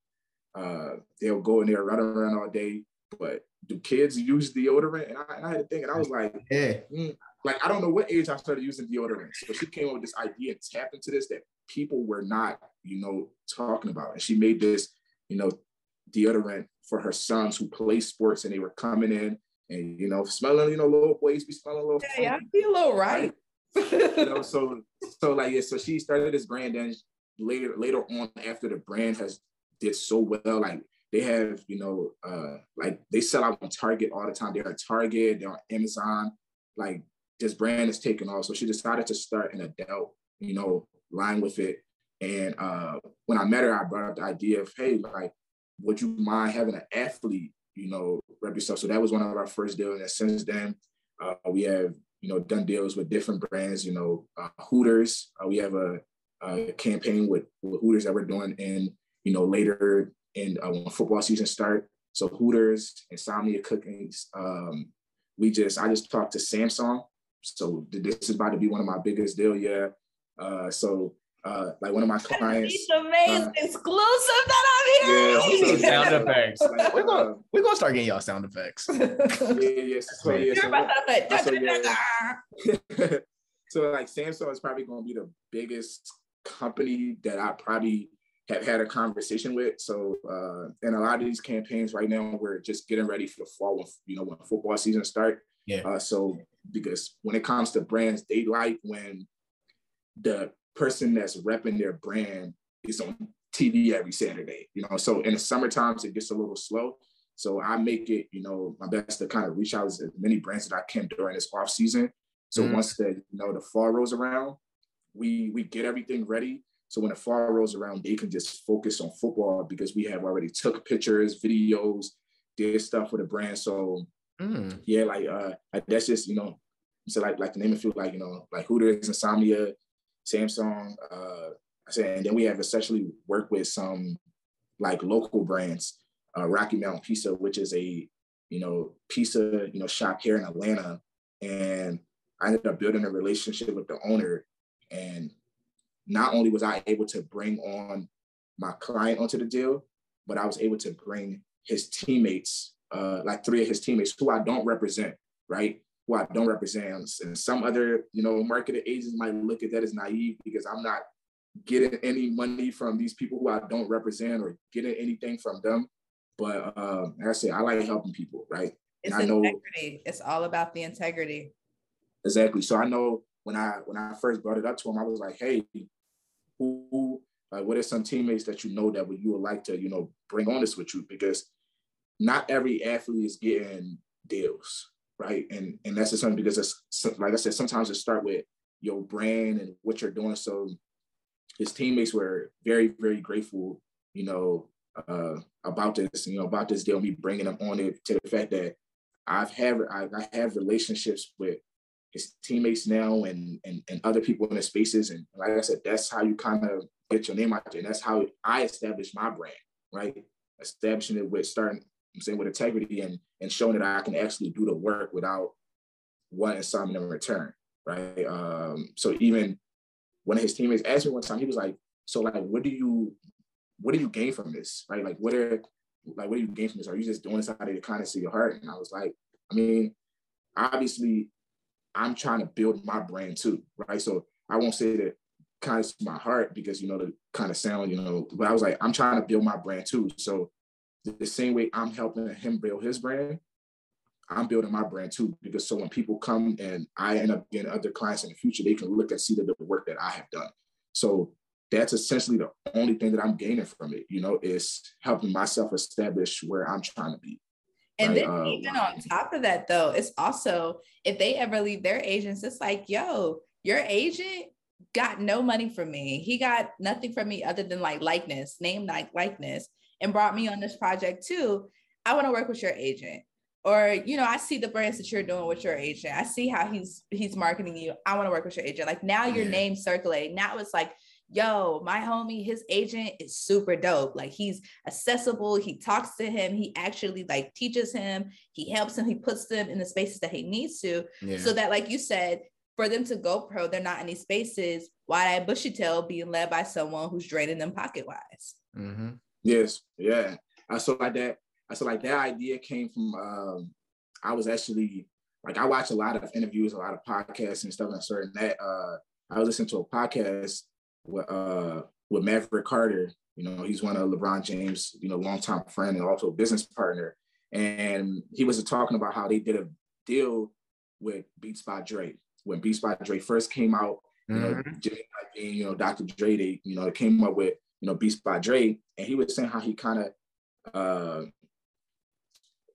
uh, they'll go in there, run around all day, but do kids use deodorant? And I, and I had to think, and I was like, yeah. Mm, like I don't know what age I started using deodorant, but she came up with this idea and tapped into this that people were not, you know, talking about. And she made this, you know, deodorant for her sons who play sports, and they were coming in and you know smelling, you know, little boys be smelling a little. Yeah, I feel a little right. right? you know, so so like yeah, so she started this brand, and later later on after the brand has did so well, like they have, you know, uh, like they sell out on Target all the time. They're at Target, they're on Amazon. Like this brand is taking off. So she decided to start an adult, you know, line with it. And uh, when I met her, I brought up the idea of, hey, like, would you mind having an athlete, you know, rep yourself? So that was one of our first deals. And since then, uh, we have, you know, done deals with different brands, you know, uh, Hooters. Uh, we have a, a campaign with, with Hooters that we're doing in, you know, later in uh, when football season start. So Hooters, Insomnia Cookies. Um, we just I just talked to Samsung. So this is about to be one of my biggest deal. Yeah. Uh, so uh, like one of my clients. It's amazing uh, exclusive that I'm hearing. Yeah, sound effects. Like, we're gonna we're gonna start getting y'all sound effects. yeah, yeah. So, yeah, so, so, yeah. so like Samsung is probably gonna be the biggest company that I probably have had a conversation with. So, uh, in a lot of these campaigns right now, we're just getting ready for the fall when you know when football season start. Yeah. Uh, so because when it comes to brands, they like when the person that's repping their brand is on TV every Saturday. You know, so in the summer times it gets a little slow. So I make it, you know, my best to kind of reach out as many brands that I can during this off season. So mm once the you know the fall rolls around, we we get everything ready so when the fall rolls around, they can just focus on football because we have already took pictures, videos, did stuff with the brand. So mm. yeah, like uh that's just, you know, so like like the name of few like, you know, like Hooters, Insomnia, Samsung, uh I said, and then we have essentially worked with some like local brands, uh Rocky Mountain Pizza, which is a, you know, pizza, you know, shop here in Atlanta. And I ended up building a relationship with the owner and not only was I able to bring on my client onto the deal, but I was able to bring his teammates, uh, like three of his teammates who I don't represent, right? Who I don't represent. And some other, you know, marketing agents might look at that as naive because I'm not getting any money from these people who I don't represent or getting anything from them. But uh, like I say, I like helping people, right? It's and I know integrity. It's all about the integrity. Exactly. So I know when I when I first brought it up to him, I was like, hey, who like what are some teammates that you know that would you would like to you know bring on this with you because not every athlete is getting deals right? And and that's just something because it's like I said, sometimes it start with your brand and what you're doing. So his teammates were very very grateful, you know, uh, about this, you know, about this deal, me bringing them on it to the fact that I've had I, I have relationships with his teammates now and, and and other people in the spaces. And like I said, that's how you kind of get your name out there. And that's how I established my brand, right? Establishing it with starting, I'm saying with integrity and and showing that I can actually do the work without wanting something in return, right? Um, so even one of his teammates asked me one time, he was like, "So like, what do you what do you gain from this, right? Like, what are like what do you gain from this? Are you just doing this out of the kindness of your heart?" And I was like, I mean, obviously I'm trying to build my brand too, right? So I won't say that kind of my heart because you know the kind of sound, you know, but I was like, I'm trying to build my brand too. So the same way I'm helping him build his brand, I'm building my brand too. Because so when people come and I end up getting other clients in the future, they can look and see the, the work that I have done. So that's essentially the only thing that I'm gaining from it, you know, is helping myself establish where I'm trying to be. And right? then uh, even on top of that, though, it's also if they ever leave their agents, it's like, yo, your agent got no money from me. He got nothing from me other than like likeness, name like likeness, and brought me on this project too. I want to work with your agent. Or, you know, I see the brands that you're doing with your agent. I see how he's he's marketing you. I want to work with your agent. Like now your name circulating. Now it's like yo, my homie, his agent is super dope. Like he's accessible. He talks to him. He actually like teaches him. He helps him. He puts them in the spaces that he needs to. Yeah. So that, like you said, for them to go pro, they're not in these spaces. Why I bushy tail being led by someone who's draining them pocket wise. Mm-hmm. Yes, yeah. I saw like that. I saw like that idea came from. Um, I was actually like I watch a lot of interviews, a lot of podcasts and stuff, and certain that uh, I was listening to a podcast with uh with Maverick Carter. You know, he's one of LeBron James, you know, longtime friend and also business partner. And he was talking about how they did a deal with Beats by Dre. When Beats by Dre first came out, you mm-hmm. know, Jay, being, you know, Dr. Dre, they, you know, they came up with, you know, Beats by Dre. And he was saying how he kind of uh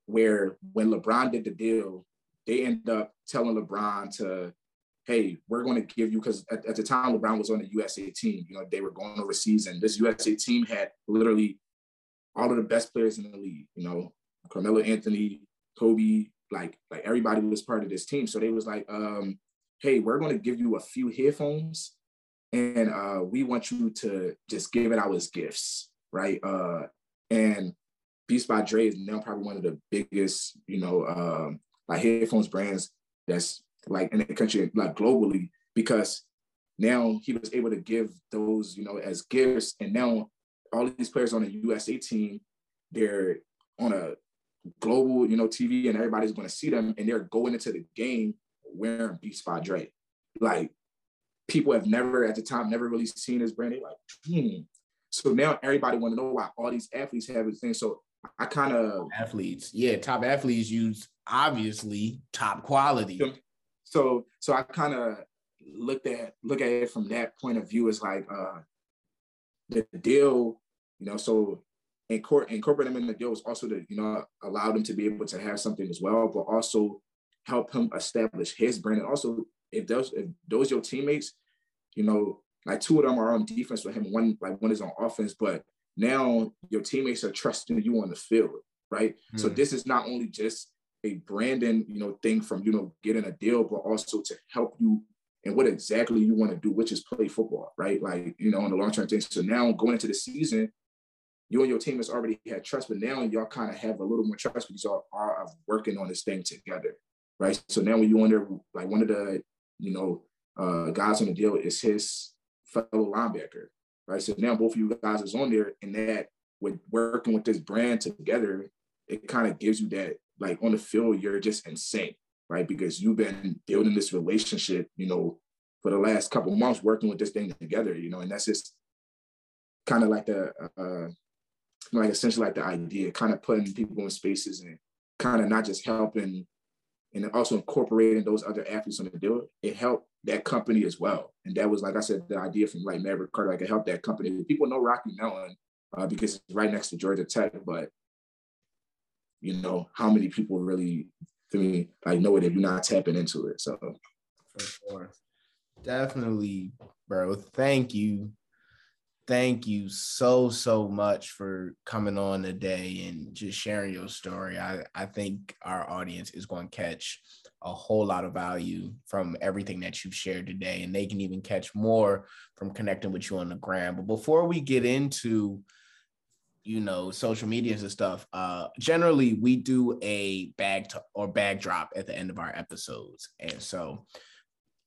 where when LeBron did the deal, they end up telling LeBron to hey, we're going to give you, because at, at, the time LeBron was on the USA team, you know, they were going overseas and this USA team had literally all of the best players in the league, you know, Carmelo Anthony, Kobe, like, like everybody was part of this team. So they was like, um, hey, we're going to give you a few headphones and uh, we want you to just give it out as gifts, right? Uh, and Beats by Dre is now probably one of the biggest, you know, um, like headphones brands that's like in the country, like globally, because now he was able to give those, you know, as gifts. And now all these players on the USA team, they're on a global, you know, TV and everybody's going to see them and they're going into the game wearing Beats by Dre. Like people have never at the time never really seen his brand. They're like, hmm. So now everybody want to know why all these athletes have this thing. So I kind of athletes, yeah, top athletes use obviously top quality so so I kind of looked at look at it from that point of view as like uh the deal, you know, so incor- incorporate them in the deal was also to, you know, allow them to be able to have something as well, but also help him establish his brand. And also if those if those your teammates, you know, like two of them are on defense with him, one like one is on offense, but now your teammates are trusting you on the field, right? Mm. So this is not only just a branding, you know, thing from, you know, getting a deal, but also to help you and what exactly you want to do, which is play football, right? Like, you know, on the long-term thing. So now going into the season, you and your team has already had trust, but now y'all kind of have a little more trust because y'all are working on this thing together, right? So now when you wonder, like one of the, you know, uh, guys on the deal is his fellow linebacker, right? So now both of you guys is on there, and that with working with this brand together, it kind of gives you that like on the field, you're just insane, right? Because you've been building this relationship, you know, for the last couple months, working with this thing together, you know, and that's just kind of like the, uh, like essentially like the idea, kind of putting people in spaces and kind of not just helping and also incorporating those other athletes on the deal, it helped that company as well. And that was, like I said, the idea from like Maverick Carter, like it helped that company. People know Rocky Mountain uh, because it's right next to Georgia Tech, but you know how many people really for me, like know it if you're not tapping into it. So for sure. Definitely, bro. Thank you. Thank you so, so much for coming on today and just sharing your story. I, I think our audience is going to catch a whole lot of value from everything that you've shared today, and they can even catch more from connecting with you on the gram. But before we get into you know social medias and stuff uh generally we do a bag to, or bag drop at the end of our episodes and so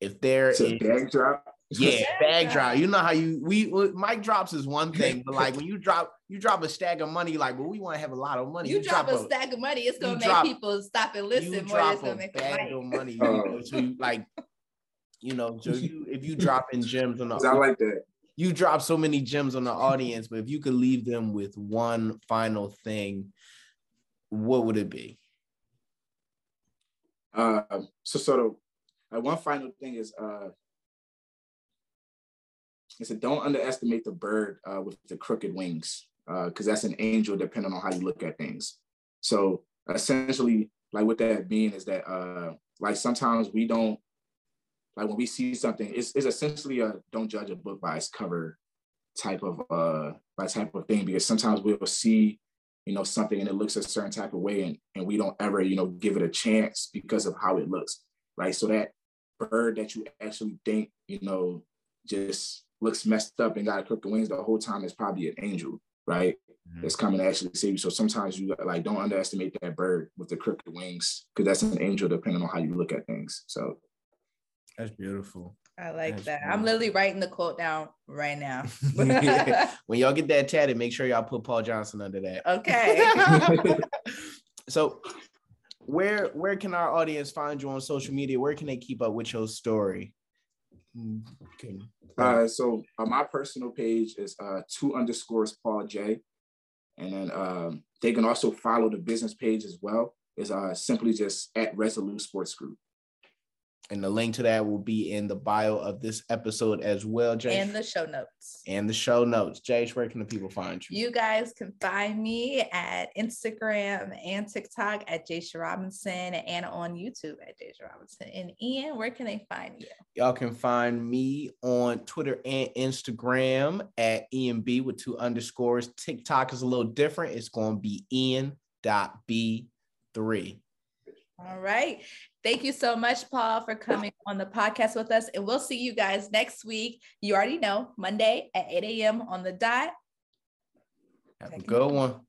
if there is a bag drop yeah bag drop. You know how you we mic drops is one thing but like when you drop you drop a stack of money like well we want to have a lot of money. You, you drop, drop, a stack of money it's gonna make drop, people stop and listen you more drop a bag of money you know, so you, like you know so you if you drop in gems on the I like that. you drop so many gems on the audience, but if you could leave them with one final thing, what would it be? Uh, so sort of uh, one final thing is uh, is that don't underestimate the bird uh, with the crooked wings because uh, that's an angel depending on how you look at things. So essentially, like what that mean is that uh, like sometimes we don't like when we see something, it's, it's essentially a don't judge a book by its cover type of uh by type of thing because sometimes we'll see you know something and it looks a certain type of way and, and we don't ever you know give it a chance because of how it looks right so that bird that you actually think you know just looks messed up and got crooked wings the whole time is probably an angel right mm-hmm. that's coming to actually save you so sometimes you like don't underestimate that bird with the crooked wings because that's an angel depending on how you look at things so that's beautiful. I like That's that. Beautiful. I'm literally writing the quote down right now. when y'all get that tatted, make sure y'all put Paul Johnson under that. Okay. so where where can our audience find you on social media? Where can they keep up with your story? Okay. Uh, so uh, my personal page is uh, two underscores Paul J, and then um, they can also follow the business page as well. Is uh, simply just at Resolute Sports Group. And the link to that will be in the bio of this episode as well, Jay. And the show notes. And the show notes. Jace, where can the people find you? You guys can find me at Instagram and TikTok at Jasia Robinson and on YouTube at Jasia Robinson. And Ian, where can they find you? Y'all can find me on Twitter and Instagram at Ian B with two underscores. TikTok is a little different. It's going to be Ian.B3. All right. Thank you so much, Paul, for coming on the podcast with us. And we'll see you guys next week. You already know, Monday at 8 a.m. on the dot. Have a good one.